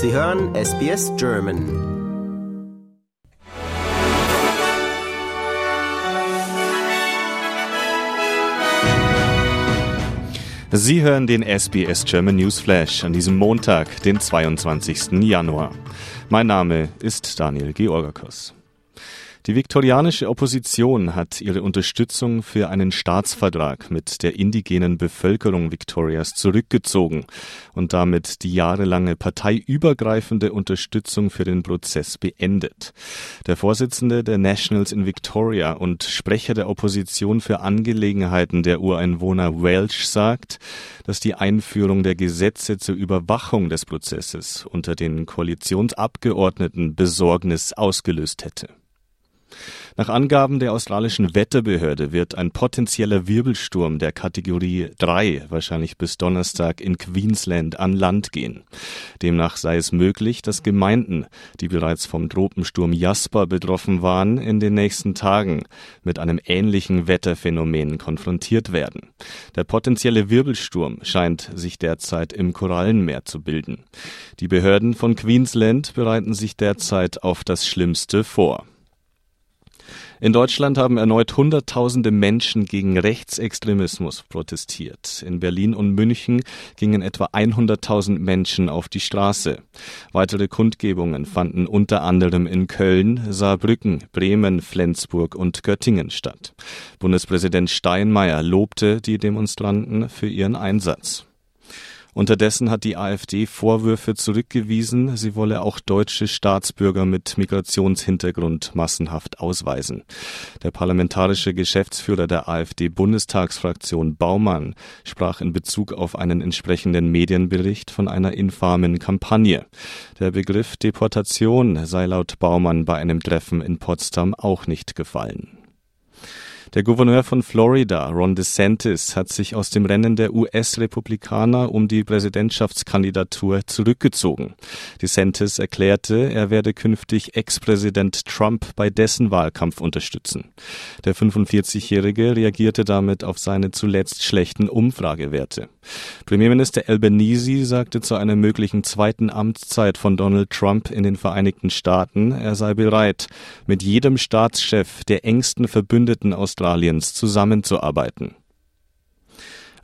Sie hören SBS German. Sie hören den SBS German News Flash an diesem Montag, den 22. Januar. Mein Name ist Daniel Georgakos. Die viktorianische Opposition hat ihre Unterstützung für einen Staatsvertrag mit der indigenen Bevölkerung Victorias zurückgezogen und damit die jahrelange parteiübergreifende Unterstützung für den Prozess beendet. Der Vorsitzende der Nationals in Victoria und Sprecher der Opposition für Angelegenheiten der Ureinwohner Welsh sagt, dass die Einführung der Gesetze zur Überwachung des Prozesses unter den Koalitionsabgeordneten Besorgnis ausgelöst hätte. Nach Angaben der australischen Wetterbehörde wird ein potenzieller Wirbelsturm der Kategorie 3 wahrscheinlich bis Donnerstag in Queensland an Land gehen. Demnach sei es möglich, dass Gemeinden, die bereits vom Tropensturm Jasper betroffen waren, in den nächsten Tagen mit einem ähnlichen Wetterphänomen konfrontiert werden. Der potenzielle Wirbelsturm scheint sich derzeit im Korallenmeer zu bilden. Die Behörden von Queensland bereiten sich derzeit auf das Schlimmste vor. In Deutschland haben erneut Hunderttausende Menschen gegen Rechtsextremismus protestiert. In Berlin und München gingen etwa 100.000 Menschen auf die Straße. Weitere Kundgebungen fanden unter anderem in Köln, Saarbrücken, Bremen, Flensburg und Göttingen statt. Bundespräsident Steinmeier lobte die Demonstranten für ihren Einsatz. Unterdessen hat die AfD Vorwürfe zurückgewiesen, sie wolle auch deutsche Staatsbürger mit Migrationshintergrund massenhaft ausweisen. Der parlamentarische Geschäftsführer der AfD-Bundestagsfraktion Baumann sprach in Bezug auf einen entsprechenden Medienbericht von einer infamen Kampagne. Der Begriff Deportation sei laut Baumann bei einem Treffen in Potsdam auch nicht gefallen. Der Gouverneur von Florida, Ron DeSantis, hat sich aus dem Rennen der US-Republikaner um die Präsidentschaftskandidatur zurückgezogen. DeSantis erklärte, er werde künftig Ex-Präsident Trump bei dessen Wahlkampf unterstützen. Der 45-Jährige reagierte damit auf seine zuletzt schlechten Umfragewerte. Premierminister Albanese sagte zu einer möglichen zweiten Amtszeit von Donald Trump in den Vereinigten Staaten, er sei bereit, mit jedem Staatschef der engsten Verbündeten aus Australiens zusammenzuarbeiten.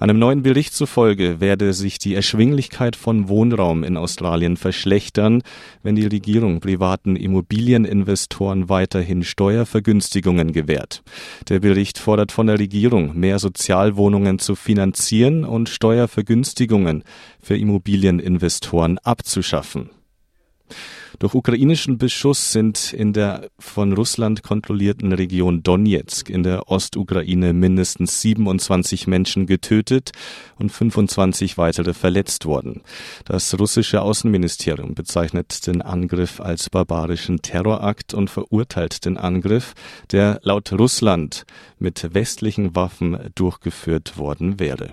Einem neuen Bericht zufolge werde sich die Erschwinglichkeit von Wohnraum in Australien verschlechtern, wenn die Regierung privaten Immobilieninvestoren weiterhin Steuervergünstigungen gewährt. Der Bericht fordert von der Regierung, mehr Sozialwohnungen zu finanzieren und Steuervergünstigungen für Immobilieninvestoren abzuschaffen. Durch ukrainischen Beschuss sind in der von Russland kontrollierten Region Donetsk in der Ostukraine mindestens 27 Menschen getötet und 25 weitere verletzt worden. Das russische Außenministerium bezeichnet den Angriff als barbarischen Terrorakt und verurteilt den Angriff, der laut Russland mit westlichen Waffen durchgeführt worden wäre.